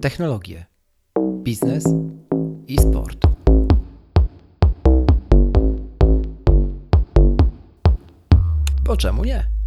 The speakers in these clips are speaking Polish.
technologie, biznes i sport. Bo czemu nie?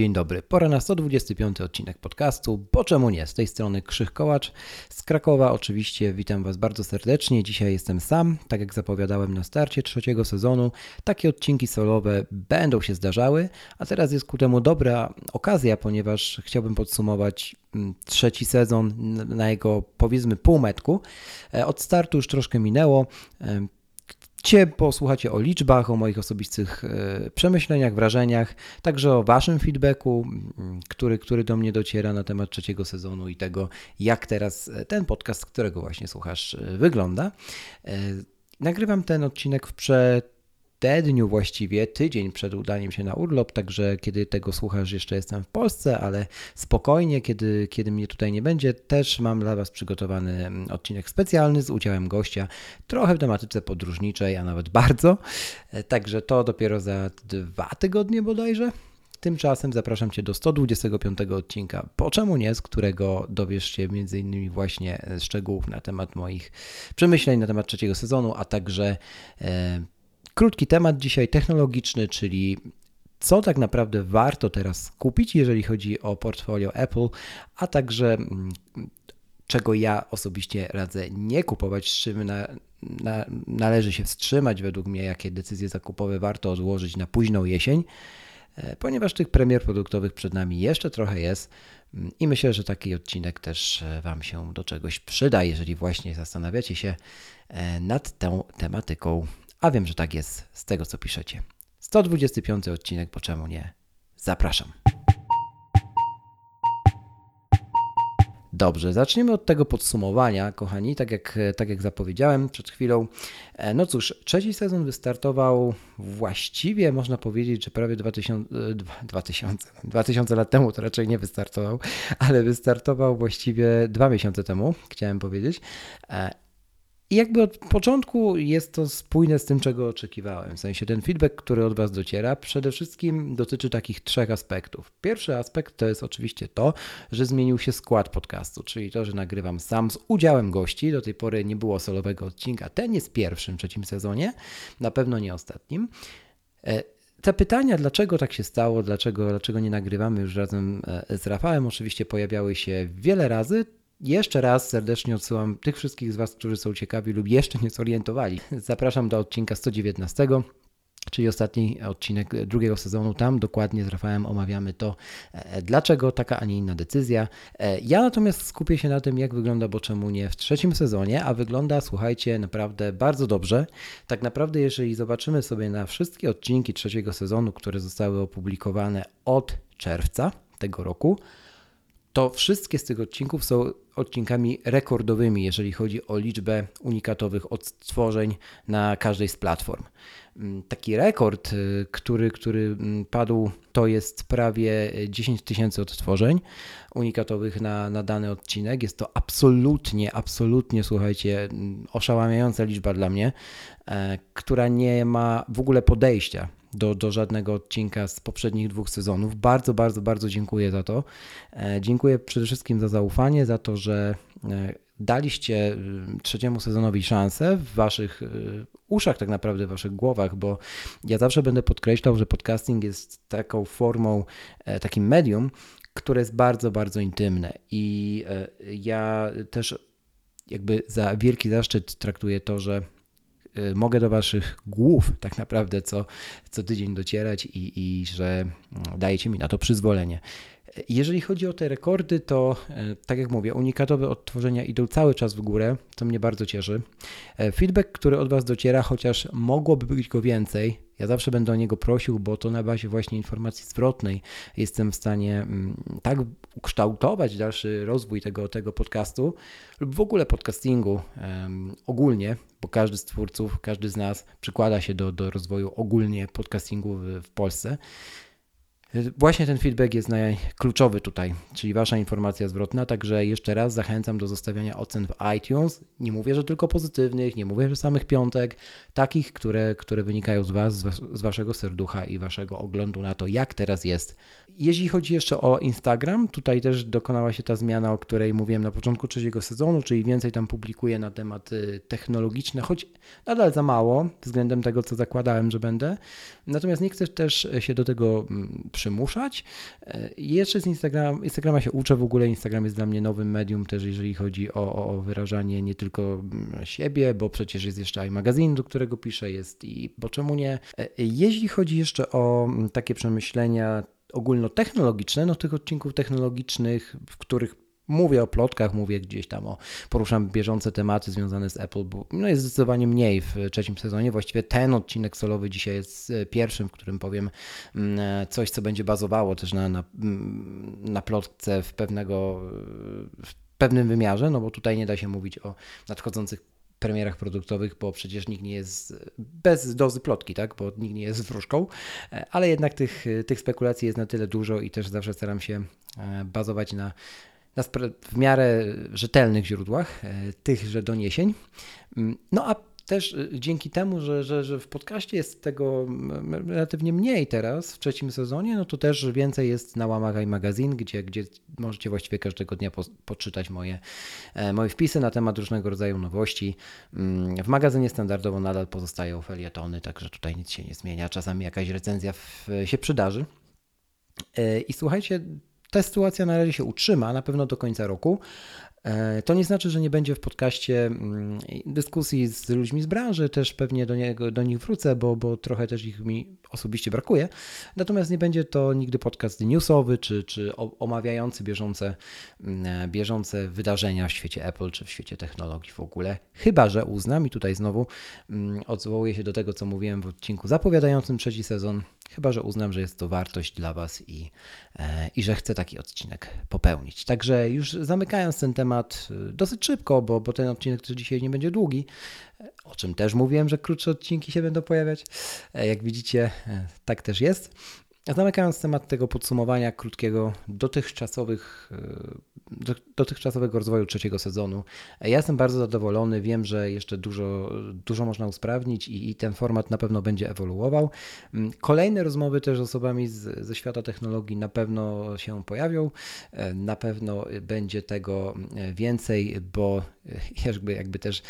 Dzień dobry. Pora na 125 odcinek podcastu. Po czemu nie? Z tej strony Krzych Kołacz z Krakowa. Oczywiście witam Was bardzo serdecznie. Dzisiaj jestem sam, tak jak zapowiadałem na starcie trzeciego sezonu. Takie odcinki solowe będą się zdarzały, a teraz jest ku temu dobra okazja, ponieważ chciałbym podsumować mm, trzeci sezon na jego powiedzmy półmetku. E, od startu już troszkę minęło. Cię posłuchacie o liczbach, o moich osobistych e, przemyśleniach, wrażeniach, także o Waszym feedbacku, który, który do mnie dociera na temat trzeciego sezonu i tego, jak teraz e, ten podcast, którego właśnie słuchasz, e, wygląda. Nagrywam ten odcinek w przed dniu właściwie, tydzień przed udaniem się na urlop, także kiedy tego słuchasz, jeszcze jestem w Polsce, ale spokojnie, kiedy, kiedy mnie tutaj nie będzie, też mam dla Was przygotowany mm, odcinek specjalny z udziałem gościa, trochę w tematyce podróżniczej, a nawet bardzo. E, także to dopiero za dwa tygodnie bodajże. Tymczasem zapraszam Cię do 125 odcinka, po czemu nie, z którego dowiesz się m.in. właśnie szczegółów na temat moich przemyśleń na temat trzeciego sezonu, a także e, Krótki temat dzisiaj technologiczny, czyli co tak naprawdę warto teraz kupić, jeżeli chodzi o portfolio Apple, a także mm, czego ja osobiście radzę nie kupować, z czym na, na, należy się wstrzymać według mnie, jakie decyzje zakupowe warto odłożyć na późną jesień, e, ponieważ tych premier produktowych przed nami jeszcze trochę jest mm, i myślę, że taki odcinek też e, Wam się do czegoś przyda, jeżeli właśnie zastanawiacie się e, nad tą tematyką. A wiem, że tak jest z tego, co piszecie. 125 odcinek, po czemu nie? Zapraszam. Dobrze, zaczniemy od tego podsumowania, kochani. Tak jak, tak jak zapowiedziałem przed chwilą. E, no cóż, trzeci sezon wystartował właściwie, można powiedzieć, że prawie 2000, 2000, 2000 lat temu to raczej nie wystartował, ale wystartował właściwie dwa miesiące temu, chciałem powiedzieć. I jakby od początku jest to spójne z tym, czego oczekiwałem. W sensie ten feedback, który od Was dociera, przede wszystkim dotyczy takich trzech aspektów. Pierwszy aspekt to jest oczywiście to, że zmienił się skład podcastu, czyli to, że nagrywam sam z udziałem gości. Do tej pory nie było solowego odcinka. Ten jest pierwszym trzecim sezonie, na pewno nie ostatnim. E, te pytania, dlaczego tak się stało, dlaczego, dlaczego nie nagrywamy już razem e, z Rafałem, oczywiście pojawiały się wiele razy. Jeszcze raz serdecznie odsyłam tych wszystkich z Was, którzy są ciekawi lub jeszcze nie zorientowali. Zapraszam do odcinka 119 czyli ostatni odcinek drugiego sezonu. Tam dokładnie z Rafałem omawiamy to, e, dlaczego taka, a nie inna decyzja. E, ja natomiast skupię się na tym, jak wygląda, bo czemu nie w trzecim sezonie, a wygląda, słuchajcie, naprawdę bardzo dobrze. Tak naprawdę, jeżeli zobaczymy sobie na wszystkie odcinki trzeciego sezonu, które zostały opublikowane od czerwca tego roku, to wszystkie z tych odcinków są odcinkami rekordowymi, jeżeli chodzi o liczbę unikatowych odtworzeń na każdej z platform. Mm, taki rekord, y, który, który mm, padł, to jest prawie 10 tysięcy odtworzeń unikatowych na, na dany odcinek. Jest to absolutnie, absolutnie, słuchajcie, mm, oszałamiająca liczba dla mnie, e, która nie ma w ogóle podejścia do, do żadnego odcinka z poprzednich dwóch sezonów. Bardzo, bardzo, bardzo dziękuję za to. E, dziękuję przede wszystkim za zaufanie, za to, że e, daliście y, trzeciemu sezonowi szansę w waszych uszach, tak naprawdę w waszych głowach, bo ja zawsze będę podkreślał, że podcasting jest taką formą, e, takim medium, które jest bardzo, bardzo intymne. I ja też jakby za wielki zaszczyt traktuję to, że mogę do Waszych głów tak naprawdę co, co tydzień docierać i, i że mm, dajecie mi na to przyzwolenie. Jeżeli chodzi o te rekordy, to y, tak jak mówię, unikatowe odtworzenia idą cały czas w górę, co mnie bardzo cieszy. Feedback, który od Was dociera, chociaż mogłoby być go więcej, Ja zawsze będę o niego prosił, bo to na bazie właśnie informacji zwrotnej jestem w stanie mm, tak ukształtować dalszy rozwój tego, tego podcastu lub w ogóle podcastingu um, ogólnie, bo każdy z twórców, każdy z nas przykłada się do, do rozwoju ogólnie podcastingu w, w Polsce. Właśnie ten feedback jest najkluczowy tutaj, czyli Wasza informacja zwrotna. Także jeszcze raz zachęcam do zostawiania ocen w iTunes. Nie mówię, że tylko pozytywnych, nie mówię, że samych piątek, takich, które, które wynikają z Was, z Waszego serducha i Waszego oglądu na to, jak teraz jest. Jeśli chodzi jeszcze o Instagram, tutaj też dokonała się ta zmiana, o której mówiłem na początku trzeciego sezonu, czyli więcej tam publikuję na tematy technologiczne, choć nadal za mało względem tego, co zakładałem, że będę. Natomiast nie chcę też się do tego mm, przymuszać. E, jeszcze z Instagram, Instagrama się uczę, w ogóle Instagram jest dla mnie nowym medium też, jeżeli chodzi o, o wyrażanie nie tylko mm, siebie, bo przecież jest jeszcze i magazyn, do którego piszę, jest i bo czemu nie. E, jeśli chodzi jeszcze o mm, takie przemyślenia ogólnotechnologiczne, no tych odcinków technologicznych, w których Mówię o plotkach, mówię gdzieś tam o, poruszam bieżące tematy związane z Apple, bo no jest zdecydowanie mniej w trzecim sezonie. Właściwie ten odcinek solowy dzisiaj jest e, pierwszym, w którym powiem mm, e, coś, co będzie bazowało też na, na, mm, na plotce w pewnego, w pewnym wymiarze, no bo tutaj nie da się mówić o nadchodzących premierach produktowych, bo przecież nikt nie jest bez dozy plotki, tak? bo nikt nie jest wróżką, e, ale jednak tych, tych spekulacji jest na tyle dużo i też zawsze staram się bazować na na w miarę rzetelnych źródłach e, tychże doniesień. Mm, no a też e, dzięki temu, że, że, że w podcaście jest tego relatywnie mniej teraz w trzecim sezonie, no to też więcej jest na łamach i magazyn, gdzie, gdzie możecie właściwie każdego dnia po, poczytać moje, e, moje wpisy na temat różnego rodzaju nowości. Mm, w magazynie standardowo nadal pozostają felietony, także tutaj nic się nie zmienia. Czasami jakaś recenzja w, się przydarzy. I słuchajcie, ta sytuacja na razie się utrzyma, na pewno do końca roku. E, to nie znaczy, że nie będzie w podcaście mm, dyskusji z ludźmi z branży, też pewnie do, niego, do nich wrócę, bo, bo trochę też ich mi osobiście brakuje. Natomiast nie będzie to nigdy podcast newsowy czy, czy omawiający bieżące, mm, e, bieżące wydarzenia w świecie Apple czy w świecie technologii w ogóle. Chyba, że uznam i tutaj znowu mm, odwołuję się do tego, co mówiłem w odcinku zapowiadającym trzeci sezon Chyba, że uznam, że jest to wartość dla Was i, e, i że chcę taki odcinek popełnić. Także już zamykając ten temat e, dosyć szybko, bo, bo ten odcinek też dzisiaj nie będzie długi, e, o czym też mówiłem, że krótsze odcinki się będą pojawiać. Jak widzicie, tak też jest. Zamykając temat tego podsumowania krótkiego dotychczasowych, e, dotychczasowego rozwoju trzeciego sezonu, ja jestem bardzo zadowolony. Wiem, że jeszcze dużo, dużo można usprawnić i, i ten format na pewno będzie ewoluował. Mm, kolejne rozmowy też z osobami z, ze świata technologii na pewno się pojawią. E, na pewno będzie tego e, więcej, bo jakby, jakby też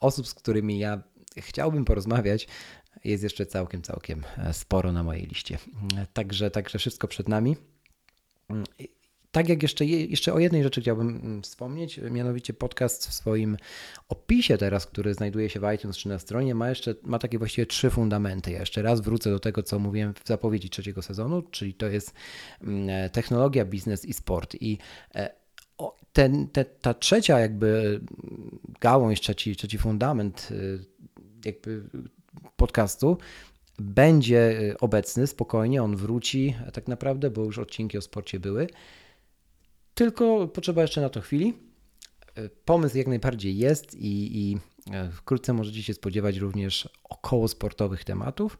osób, z którymi ja chciałbym porozmawiać, jest jeszcze całkiem, całkiem e, sporo na mojej liście. Także, także wszystko przed nami. Tak jak jeszcze, jeszcze o jednej rzeczy chciałbym mm, wspomnieć, mianowicie podcast w swoim opisie teraz, który znajduje się w iTunes czy na stronie, ma jeszcze ma takie właściwie trzy fundamenty. Ja jeszcze raz wrócę do tego, co mówiłem w zapowiedzi trzeciego sezonu, czyli to jest mm, e, technologia, biznes i sport. I e, ten, te, ta trzecia jakby gałąź, trzeci, trzeci fundament jakby podcastu będzie y, obecny spokojnie, on wróci tak naprawdę, bo już odcinki o sporcie były. Tylko potrzeba jeszcze na to chwili. Y, pomysł jak najbardziej jest i, i y, wkrótce możecie się spodziewać również około sportowych tematów.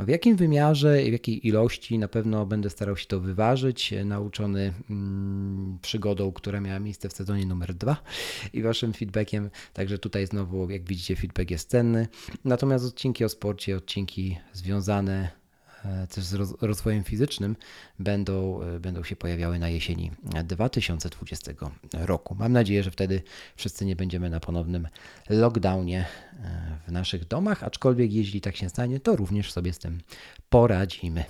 W jakim wymiarze i w jakiej ilości na pewno będę starał się to wyważyć, nauczony mm, przygodą, która miała miejsce w sezonie numer dwa i waszym feedbackiem. Także tutaj znowu, jak widzicie, feedback jest cenny. Natomiast odcinki o sporcie, odcinki związane E, też z rozwojem fizycznym będą, e, będą się pojawiały na jesieni 2020 roku. Mam nadzieję, że wtedy wszyscy nie będziemy na ponownym lockdownie e, w naszych domach, aczkolwiek jeśli tak się stanie, to również sobie z tym poradzimy.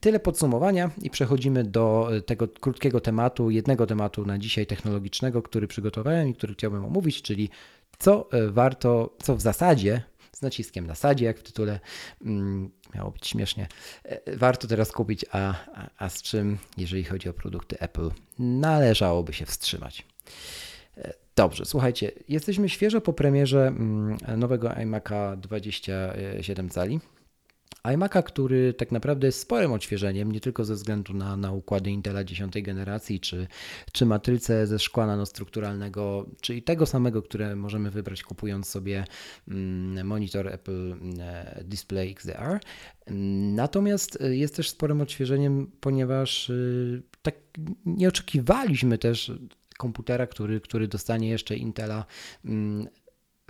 Tyle podsumowania i przechodzimy do tego krótkiego tematu, jednego tematu na dzisiaj technologicznego, który przygotowałem i który chciałbym omówić, czyli co e, warto, co w zasadzie, z naciskiem na sadzie, jak w tytule mm, miało być śmiesznie, e, warto teraz kupić, a, a, a z czym, jeżeli chodzi o produkty Apple, należałoby się wstrzymać. Dobrze, słuchajcie, jesteśmy świeżo po premierze mm, nowego iMac'a 27 cali iMac'a, który tak naprawdę jest sporym odświeżeniem, nie tylko ze względu na, na układy Intela 10 generacji, czy, czy matrycę ze szkła nanostrukturalnego, czyli tego samego, które możemy wybrać kupując sobie mm, monitor Apple mm, Display XDR. Natomiast jest też sporym odświeżeniem, ponieważ y, tak nie oczekiwaliśmy też komputera, który, który dostanie jeszcze Intela mm,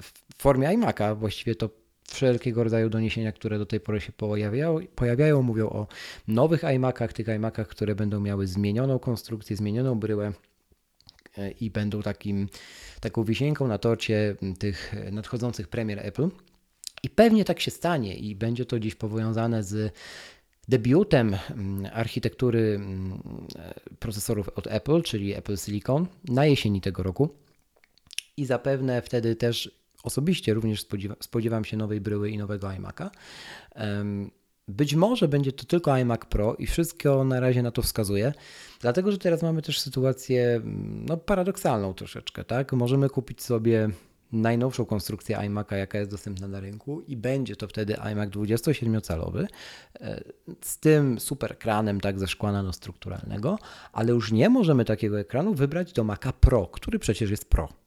w formie iMac'a. Właściwie to wszelkiego rodzaju doniesienia, które do tej pory się pojawiają, pojawiają mówią o nowych iMacach, tych iMacach, które będą miały zmienioną konstrukcję, zmienioną bryłę e, i będą takim, taką wisienką na torcie tych nadchodzących premier Apple. I pewnie tak się stanie i będzie to dziś powiązane z debiutem architektury e, procesorów od Apple, czyli Apple Silicon na jesieni tego roku. I zapewne wtedy też Osobiście również spodziewa, spodziewam się nowej bryły i nowego iMac'a. Być może będzie to tylko iMac Pro i wszystko na razie na to wskazuje, dlatego że teraz mamy też sytuację mm, no, paradoksalną troszeczkę. Tak? Możemy kupić sobie najnowszą konstrukcję iMac'a, jaka jest dostępna na rynku i będzie to wtedy iMac 27-calowy e, z tym super ekranem tak ze szkła nanostrukturalnego, ale już nie możemy takiego ekranu wybrać do Maca Pro, który przecież jest Pro.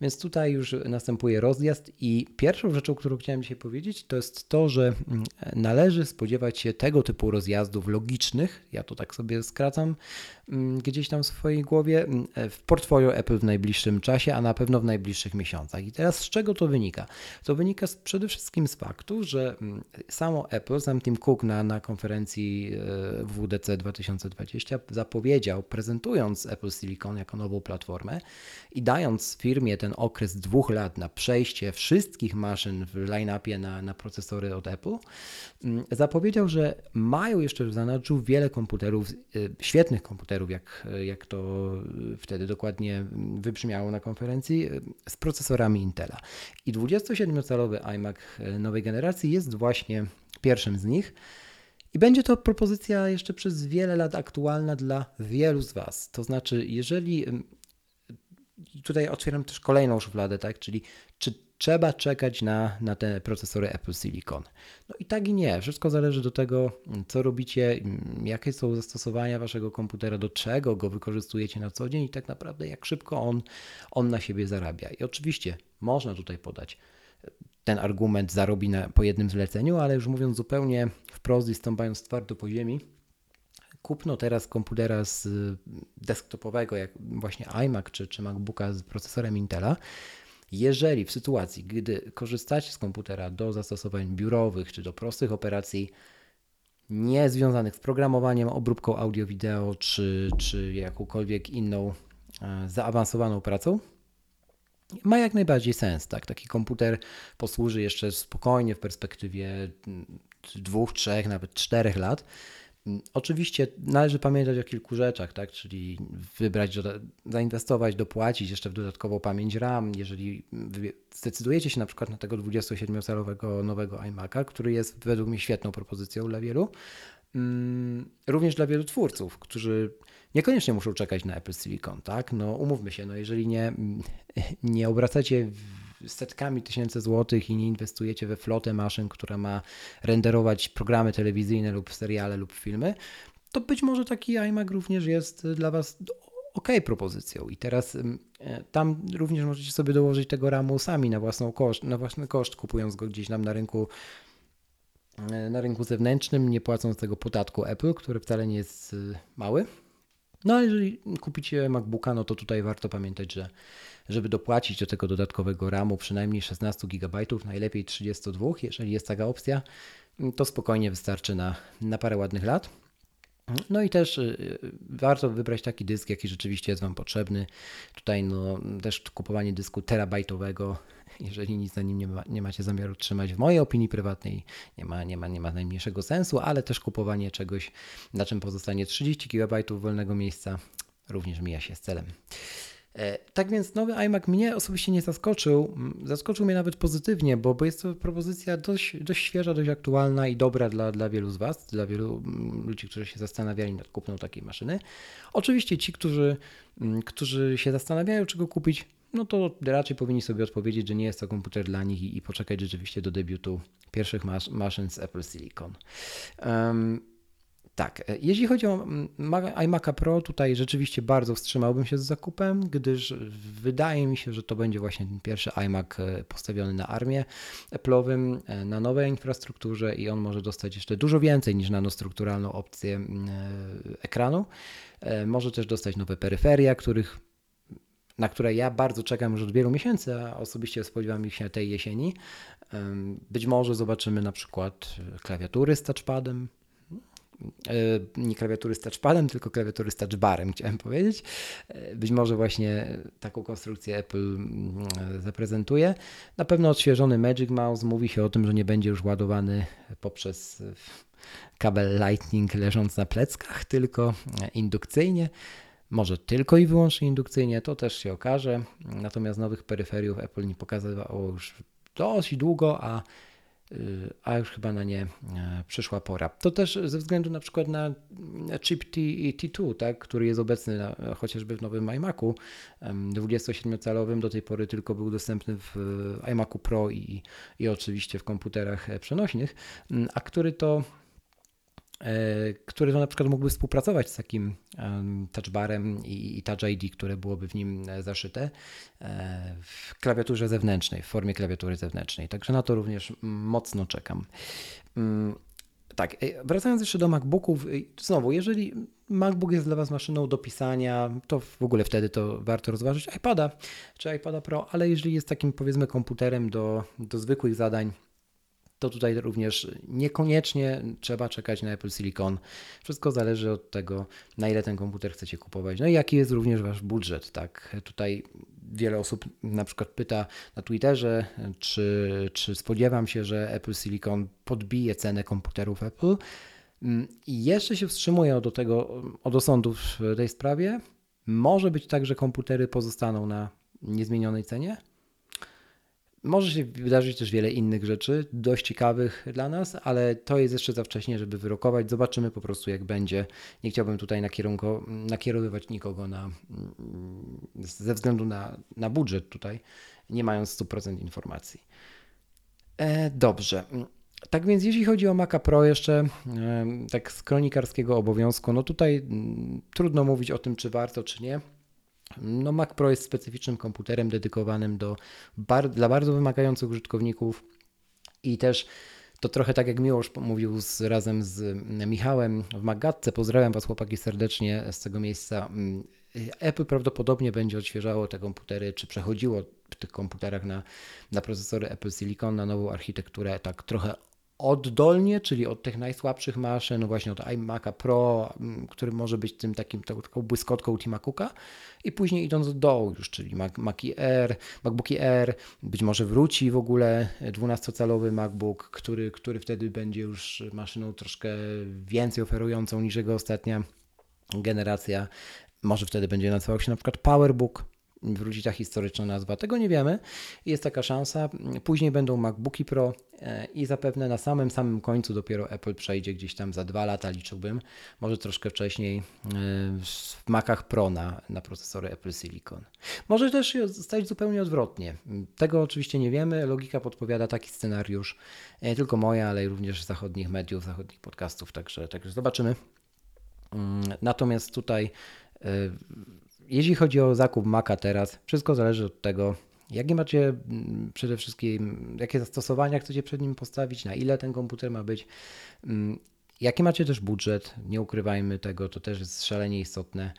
Więc tutaj już następuje rozjazd i pierwszą rzeczą, którą chciałem dzisiaj powiedzieć, to jest to, że mm, należy spodziewać się tego typu rozjazdów logicznych, ja to tak sobie skracam mm, gdzieś tam w swojej głowie, mm, w portfolio Apple w najbliższym czasie, a na pewno w najbliższych miesiącach. I teraz z czego to wynika? To wynika z, przede wszystkim z faktu, że samo Apple, sam Tim Cook na, na konferencji e, WDC 2020 zapowiedział, prezentując Apple Silicon jako nową platformę i dając firmie ten okres dwóch lat na przejście wszystkich maszyn w line-upie na, na procesory od Apple, mm, zapowiedział, że mają jeszcze w zanadrzu wiele komputerów, y, świetnych komputerów, jak, jak to wtedy dokładnie wybrzmiało na konferencji, y, z procesorami Intela. I 27-calowy iMac y, nowej generacji jest właśnie pierwszym z nich. I będzie to propozycja jeszcze przez wiele lat aktualna dla wielu z Was. To znaczy, jeżeli i tutaj otwieram też kolejną szufladę, tak? Czyli czy trzeba czekać na, na te procesory Apple Silicon? No i tak i nie. Wszystko zależy do tego, co robicie, jakie są zastosowania waszego komputera, do czego go wykorzystujecie na co dzień i tak naprawdę jak szybko on, on na siebie zarabia. I oczywiście można tutaj podać ten argument zarobi na, po jednym zleceniu, ale już mówiąc zupełnie wprost i stąpając twardo po ziemi, kupno teraz komputera z y, desktopowego, jak właśnie iMac czy, czy MacBooka z procesorem Intela, jeżeli w sytuacji, gdy korzystacie z komputera do zastosowań biurowych czy do prostych operacji nie związanych z programowaniem, obróbką audio-wideo czy, czy jakąkolwiek inną e, zaawansowaną pracą, ma jak najbardziej sens. Tak? Taki komputer posłuży jeszcze spokojnie w perspektywie mm, dwóch, trzech, nawet czterech lat Oczywiście należy pamiętać o kilku rzeczach, tak? czyli wybrać, zainwestować, dopłacić jeszcze w dodatkową pamięć RAM. Jeżeli zdecydujecie się na przykład na tego 27-calowego nowego iMac'a, który jest według mnie świetną propozycją dla wielu, mm, również dla wielu twórców, którzy niekoniecznie muszą czekać na Apple Silicon, tak? No umówmy się, no jeżeli nie, nie obracacie setkami tysięcy złotych i nie inwestujecie we flotę maszyn, która ma renderować programy telewizyjne lub seriale lub filmy, to być może taki iMac również jest dla Was ok propozycją. I teraz e, tam również możecie sobie dołożyć tego RAMu sami na, własną koszt, na własny koszt, kupując go gdzieś tam na rynku e, na rynku zewnętrznym, nie płacąc tego podatku Apple, który wcale nie jest e, mały. No ale jeżeli kupicie MacBooka, no to tutaj warto pamiętać, że żeby dopłacić do tego dodatkowego RAMu przynajmniej 16 GB, najlepiej 32, jeżeli jest taka opcja, to spokojnie wystarczy na, na parę ładnych lat. No i też y, warto wybrać taki dysk, jaki rzeczywiście jest Wam potrzebny. Tutaj no, też kupowanie dysku terabajtowego, jeżeli nic na nim nie, ma, nie macie zamiaru trzymać, w mojej opinii prywatnej nie ma, nie, ma, nie ma najmniejszego sensu, ale też kupowanie czegoś, na czym pozostanie 30 GB wolnego miejsca również mija się z celem. E, tak więc nowy iMac mnie osobiście nie zaskoczył. Zaskoczył mnie nawet pozytywnie, bo, bo jest to propozycja dość, dość świeża, dość aktualna i dobra dla, dla wielu z Was, dla wielu ludzi, którzy się zastanawiali nad kupną takiej maszyny. Oczywiście ci, którzy, którzy się zastanawiają, czego kupić, no to raczej powinni sobie odpowiedzieć, że nie jest to komputer dla nich i, i poczekać rzeczywiście do debiutu pierwszych masz, maszyn z Apple Silicon. Um, tak, e, jeśli chodzi o iMac'a Pro, tutaj rzeczywiście bardzo wstrzymałbym się z zakupem, gdyż wydaje mi się, że to będzie właśnie pierwszy iMac e, postawiony na armię Apple'owym, e, na nowej infrastrukturze i on może dostać jeszcze dużo więcej niż nanostrukturalną opcję ekranu. Może też dostać nowe peryferia, których na które ja bardzo czekam już od wielu miesięcy, a osobiście spodziewam się tej jesieni. Być może zobaczymy na przykład klawiatury z touchpadem, nie klawiatury z touchpadem, tylko klawiatury z touchbarem, chciałem powiedzieć. E, być może właśnie taką konstrukcję Apple mm, zaprezentuje. Na pewno odświeżony Magic Mouse mówi się o tym, że nie będzie już ładowany poprzez kabel Lightning leżąc na pleckach, tylko indukcyjnie. Może tylko i wyłącznie indukcyjnie, to też się okaże. Natomiast nowych peryferiów Apple nie pokazywało już dość długo, a a już chyba na nie e, przyszła pora. To też ze względu na przykład na chip T2, tak, który jest obecny na, chociażby w nowym iMacu 27-calowym, do tej pory tylko był dostępny w iMacu Pro i, i oczywiście w komputerach e, przenośnych, a który to E, który to na przykład mógłby współpracować z takim touchbarem i, Touch ID, które byłoby w nim e, zaszyte e, w klawiaturze zewnętrznej, w formie klawiatury zewnętrznej. Także na to również mocno czekam. Mm, tak, wracając jeszcze do MacBooków, znowu, jeżeli MacBook jest dla Was maszyną do pisania, to w ogóle wtedy to warto rozważyć iPada czy iPada Pro, ale jeżeli jest takim powiedzmy komputerem do, do zwykłych zadań, to tutaj również niekoniecznie trzeba czekać na Apple Silicon. Wszystko zależy od tego, na ile ten komputer chcecie kupować. No i jaki jest również wasz budżet, tak? Tutaj wiele osób na przykład pyta na Twitterze, czy, czy spodziewam się, że Apple Silicon podbije cenę komputerów Apple. I jeszcze się wstrzymuję do tego, od osądów w tej sprawie. Może być tak, że komputery pozostaną na niezmienionej cenie, może się wydarzyć też wiele innych rzeczy, dość ciekawych dla nas, ale to jest jeszcze za wcześnie, żeby wyrokować. Zobaczymy po prostu, jak będzie. Nie chciałbym tutaj nakierowywać nikogo na, ze względu na, na budżet tutaj, nie mając 100% informacji. E, dobrze. Tak więc jeśli chodzi o Maca Pro jeszcze, e, tak z kronikarskiego obowiązku, no tutaj m, trudno mówić o tym, czy warto, czy nie. No Mac Pro jest specyficznym komputerem dedykowanym do bar dla bardzo wymagających użytkowników i też to trochę tak jak Miłosz mówił z, razem z Michałem w Magatce. Pozdrawiam Was chłopaki serdecznie z tego miejsca. Mm, Apple prawdopodobnie będzie odświeżało te komputery, czy przechodziło w tych komputerach na, na procesory Apple Silicon, na nową architekturę, tak trochę oddolnie, czyli od tych najsłabszych maszyn, właśnie od iMac'a Pro, mm, który może być tym takim, taką błyskotką Tima Cooka. I później idąc do dołu już, czyli Mac, Maci Air, MacBooki Air, być może wróci w ogóle 12-calowy MacBook, który, który wtedy będzie już maszyną troszkę więcej oferującą niż jego ostatnia generacja. Może wtedy będzie nazywał się na przykład PowerBook, wróci ta historyczna nazwa. Tego nie wiemy. Jest taka szansa. Później będą MacBooki Pro e, i zapewne na samym samym końcu dopiero Apple przejdzie gdzieś tam za dwa lata, liczyłbym, może troszkę wcześniej e, w Macach Pro na, na procesory Apple Silicon. Może też stać zupełnie odwrotnie. Tego oczywiście nie wiemy. Logika podpowiada taki scenariusz, nie tylko moja, ale również zachodnich mediów, zachodnich podcastów, także, także zobaczymy. Mm, natomiast tutaj e, jeśli chodzi o zakup Maca teraz, wszystko zależy od tego, jakie macie mm, przede wszystkim, jakie zastosowania chcecie przed nim postawić, na ile ten komputer ma być, mm, jaki macie też budżet, nie ukrywajmy tego, to też jest szalenie istotne,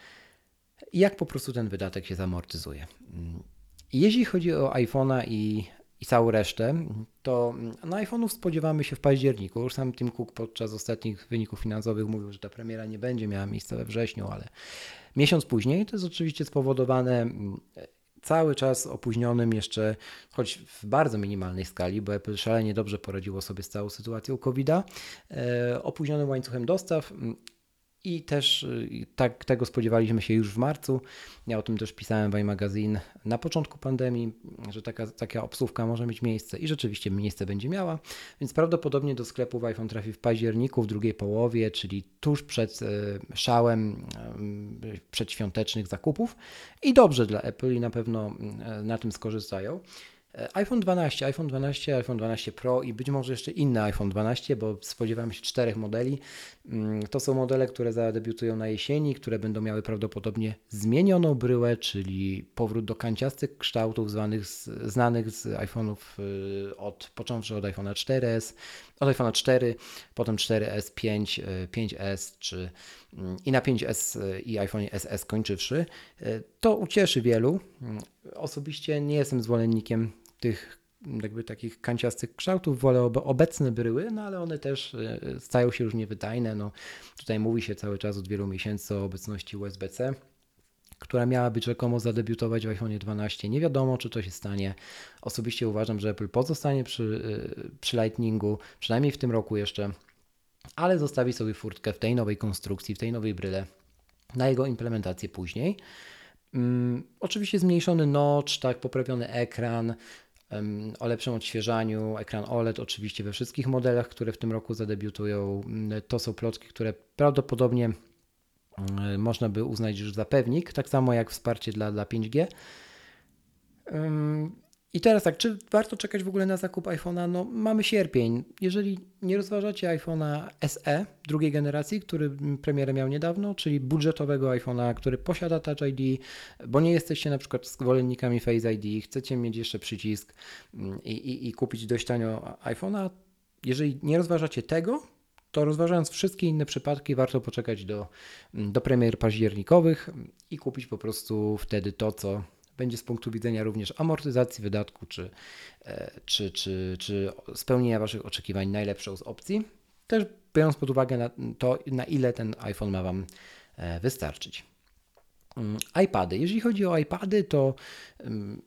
i jak po prostu ten wydatek się zamortyzuje. Mm, jeśli chodzi o iPhone'a i, i całą resztę, to na iPhone'ów spodziewamy się w październiku. Już sam Tim Cook podczas ostatnich wyników finansowych mówił, że ta premiera nie będzie miała miejsca we wrześniu, ale Miesiąc później to jest oczywiście spowodowane mm, cały czas opóźnionym jeszcze, choć w bardzo minimalnej skali, bo Apple szalenie dobrze poradziło sobie z całą sytuacją COVID-a, e, opóźnionym łańcuchem dostaw. I też y, tak, tego spodziewaliśmy się już w marcu. Ja o tym też pisałem w iMagazine na początku pandemii, że taka, taka obsłówka może mieć miejsce i rzeczywiście miejsce będzie miała, więc prawdopodobnie do sklepów iPhone trafi w październiku, w drugiej połowie, czyli tuż przed y, szałem y, przedświątecznych zakupów. I dobrze dla Apple i na pewno na tym skorzystają iPhone 12, iPhone 12, iPhone 12 Pro i być może jeszcze inny iPhone 12, bo spodziewam się czterech modeli. Mm, to są modele, które zadebiutują na jesieni, które będą miały prawdopodobnie zmienioną bryłę, czyli powrót do kanciastych kształtów zwanych, znanych z iPhone'ów y, od, począwszy od iPhone'a 4S, od iPhone'a 4, potem 4S, 5, 5S czy mm, i na 5S y, i iPhone SE skończywszy. Y, to ucieszy wielu. Mm, osobiście nie jestem zwolennikiem tych jakby takich kanciastych kształtów, wolę obecne bryły, no ale one też e, stają się już niewydajne. No, tutaj mówi się cały czas od wielu miesięcy o obecności USB-C, która miała być rzekomo zadebiutować w iPhone 12. Nie wiadomo, czy to się stanie. Osobiście uważam, że Apple pozostanie przy, e, przy Lightningu, przynajmniej w tym roku jeszcze, ale zostawi sobie furtkę w tej nowej konstrukcji, w tej nowej bryle na jego implementację później. Um, oczywiście zmniejszony notch, tak, poprawiony ekran, um, o lepszym odświeżaniu, ekran OLED oczywiście we wszystkich modelach, które w tym roku zadebiutują. To są plotki, które prawdopodobnie można by uznać już za pewnik, tak samo jak wsparcie dla, dla 5G. I teraz tak, czy warto czekać w ogóle na zakup iPhone'a? No, mamy sierpień. Jeżeli nie rozważacie iPhone'a SE drugiej generacji, który premierę miał niedawno, czyli budżetowego iPhone'a, który posiada Touch ID, bo nie jesteście na przykład zwolennikami Face ID, chcecie mieć jeszcze przycisk mm, i, i, i kupić dość tanio iPhone'a, jeżeli nie rozważacie tego, to rozważając wszystkie inne przypadki, warto poczekać do, do premier październikowych i kupić po prostu wtedy to, co będzie z punktu widzenia również amortyzacji wydatku czy, e, czy, czy, czy spełnienia Waszych oczekiwań najlepszą z opcji. Też biorąc pod uwagę na to, na ile ten iPhone ma Wam e, wystarczyć. Mm, iPady. Jeżeli chodzi o iPady, to mm,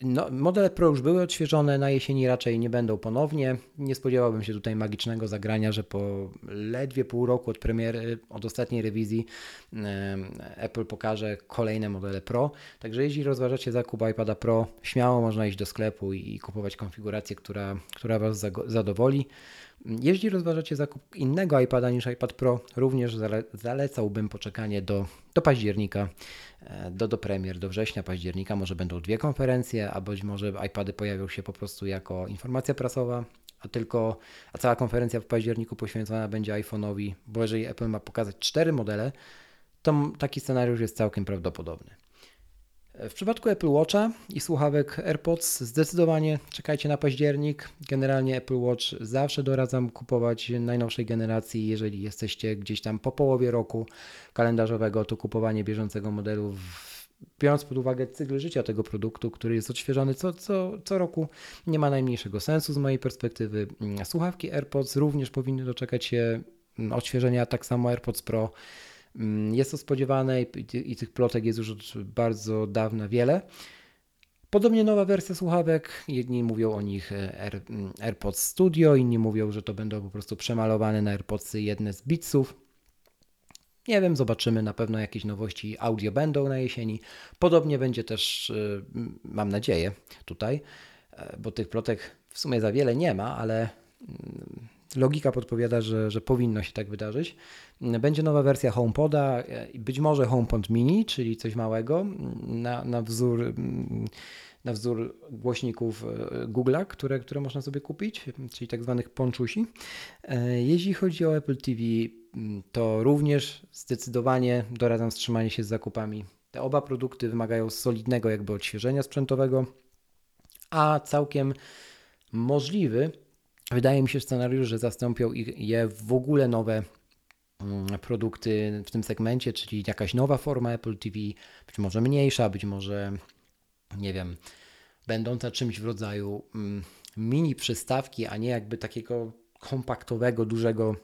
no, modele Pro już były odświeżone, na jesieni raczej nie będą ponownie. Nie spodziewałbym się tutaj magicznego zagrania, że po ledwie pół roku od premiery, od ostatniej rewizji Apple pokaże kolejne modele Pro. Także jeśli rozważacie zakup iPada Pro, śmiało można iść do sklepu i kupować konfigurację, która, która Was zadowoli. Jeśli rozważacie zakup innego iPada niż iPad Pro, również zale zalecałbym poczekanie do, do października, e, do, do premier, do września, października. Może będą dwie konferencje, a być może iPady pojawią się po prostu jako informacja prasowa, a tylko, a cała konferencja w październiku poświęcona będzie iPhone'owi, bo jeżeli Apple ma pokazać cztery modele, to taki scenariusz jest całkiem prawdopodobny. W przypadku Apple Watcha i słuchawek AirPods zdecydowanie czekajcie na październik. Generalnie Apple Watch zawsze doradzam kupować najnowszej generacji. Jeżeli jesteście gdzieś tam po połowie roku kalendarzowego, to kupowanie bieżącego modelu biorąc pod uwagę cykl życia tego produktu, który jest odświeżony co, co, co roku, nie ma najmniejszego sensu z mojej perspektywy. Słuchawki AirPods również powinny doczekać się odświeżenia, tak samo AirPods Pro. Mm, jest to spodziewane i, tych plotek jest już od bardzo dawna wiele. Podobnie nowa wersja słuchawek. Jedni mówią o nich e, Air, mm, AirPods Studio, inni mówią, że to będą po prostu przemalowane na AirPodsy jedne z Beatsów. Nie wiem, zobaczymy. Na pewno jakieś nowości audio będą na jesieni. Podobnie będzie też, e, mam nadzieję, tutaj, e, bo tych plotek w sumie za wiele nie ma, ale mm, logika podpowiada, że, że powinno się tak wydarzyć. Będzie nowa wersja HomePoda, być może HomePod Mini, czyli coś małego, na, na wzór na wzór głośników e, Google'a, które, które można sobie kupić, czyli tak zwanych ponczusi. E, jeśli chodzi o Apple TV, to również zdecydowanie doradzam wstrzymanie się z zakupami. Te oba produkty wymagają solidnego jakby odświeżenia sprzętowego, a całkiem możliwy Wydaje mi się scenariusz, że zastąpią je w ogóle nowe produkty w tym segmencie, czyli jakaś nowa forma Apple TV, być może mniejsza, być może nie wiem, będąca czymś w rodzaju mm, mini przystawki, a nie jakby takiego kompaktowego, dużego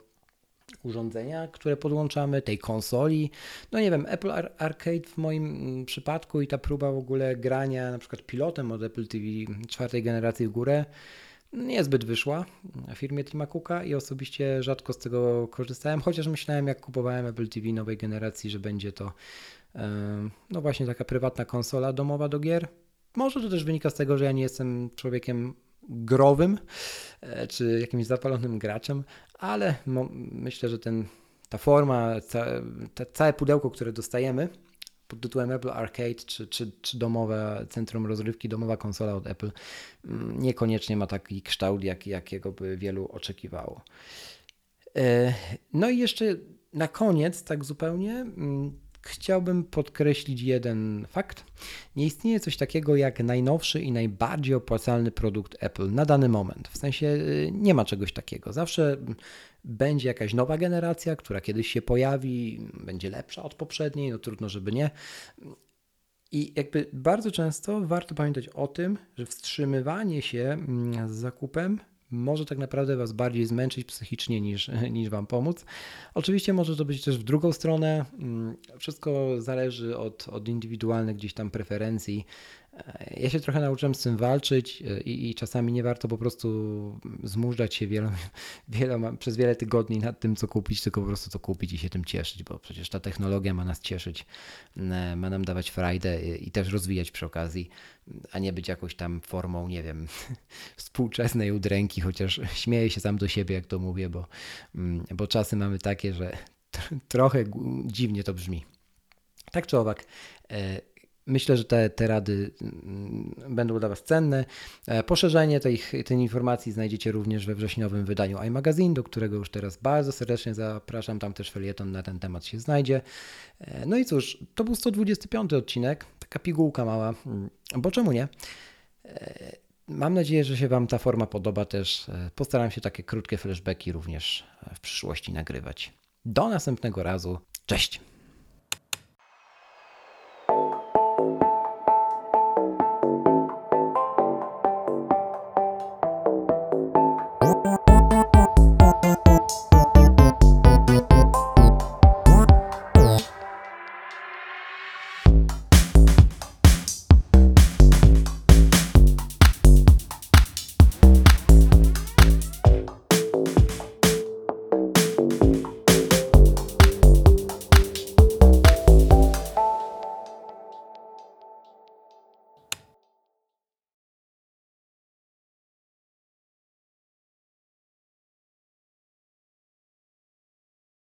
urządzenia, które podłączamy, tej konsoli. No nie wiem, Apple Arcade w moim mm, przypadku i ta próba w ogóle grania na przykład pilotem od Apple TV czwartej generacji w górę niezbyt wyszła w firmie Tima Cooka i osobiście rzadko z tego korzystałem, chociaż myślałem jak kupowałem Apple TV nowej generacji, że będzie to no właśnie taka prywatna konsola domowa do gier. Może to też wynika z tego, że ja nie jestem człowiekiem growym e, czy jakimś zapalonym graczem, ale myślę, że ten, ta forma, ca, ta, całe pudełko, które dostajemy pod tytułem Apple Arcade czy, czy, czy domowe centrum rozrywki, domowa konsola od Apple mm, niekoniecznie ma taki kształt, jak, jakiego by wielu oczekiwało. E, no i jeszcze na koniec, tak zupełnie, mm, chciałbym podkreślić jeden fakt. Nie istnieje coś takiego jak najnowszy i najbardziej opłacalny produkt Apple na dany moment. W sensie y, nie ma czegoś takiego. Zawsze będzie jakaś nowa generacja, która kiedyś się pojawi, będzie lepsza od poprzedniej, no trudno, żeby nie. I jakby bardzo często warto pamiętać o tym, że wstrzymywanie się mm, z zakupem może tak naprawdę Was bardziej zmęczyć psychicznie niż, niż Wam pomóc. Oczywiście może to być też w drugą stronę. Mm, wszystko zależy od, od indywidualnych gdzieś tam preferencji. Ja się trochę nauczyłem z tym walczyć e, i, i czasami nie warto po prostu zmużdżać się wielo, wieloma, przez wiele tygodni nad tym, co kupić, tylko po prostu to kupić i się tym cieszyć, bo przecież ta technologia ma nas cieszyć, e, ma nam dawać frajdę i też rozwijać przy okazji, a nie być jakąś tam formą, nie wiem, współczesnej udręki, chociaż śmieję się sam do siebie, jak to mówię, bo, mm, bo czasy mamy takie, że trochę dziwnie to brzmi. Tak czy owak, e, Myślę, że te, te rady mm, będą dla Was cenne. E, poszerzenie tej, tej informacji znajdziecie również we wrześniowym wydaniu iMagazine, do którego już teraz bardzo serdecznie zapraszam. Tam też felieton na ten temat się znajdzie. E, no i cóż, to był 125 odcinek, taka pigułka mała, mm, bo czemu nie? E, mam nadzieję, że się Wam ta forma podoba też. Postaram się takie krótkie flashbacki również w przyszłości nagrywać. Do następnego razu. Cześć!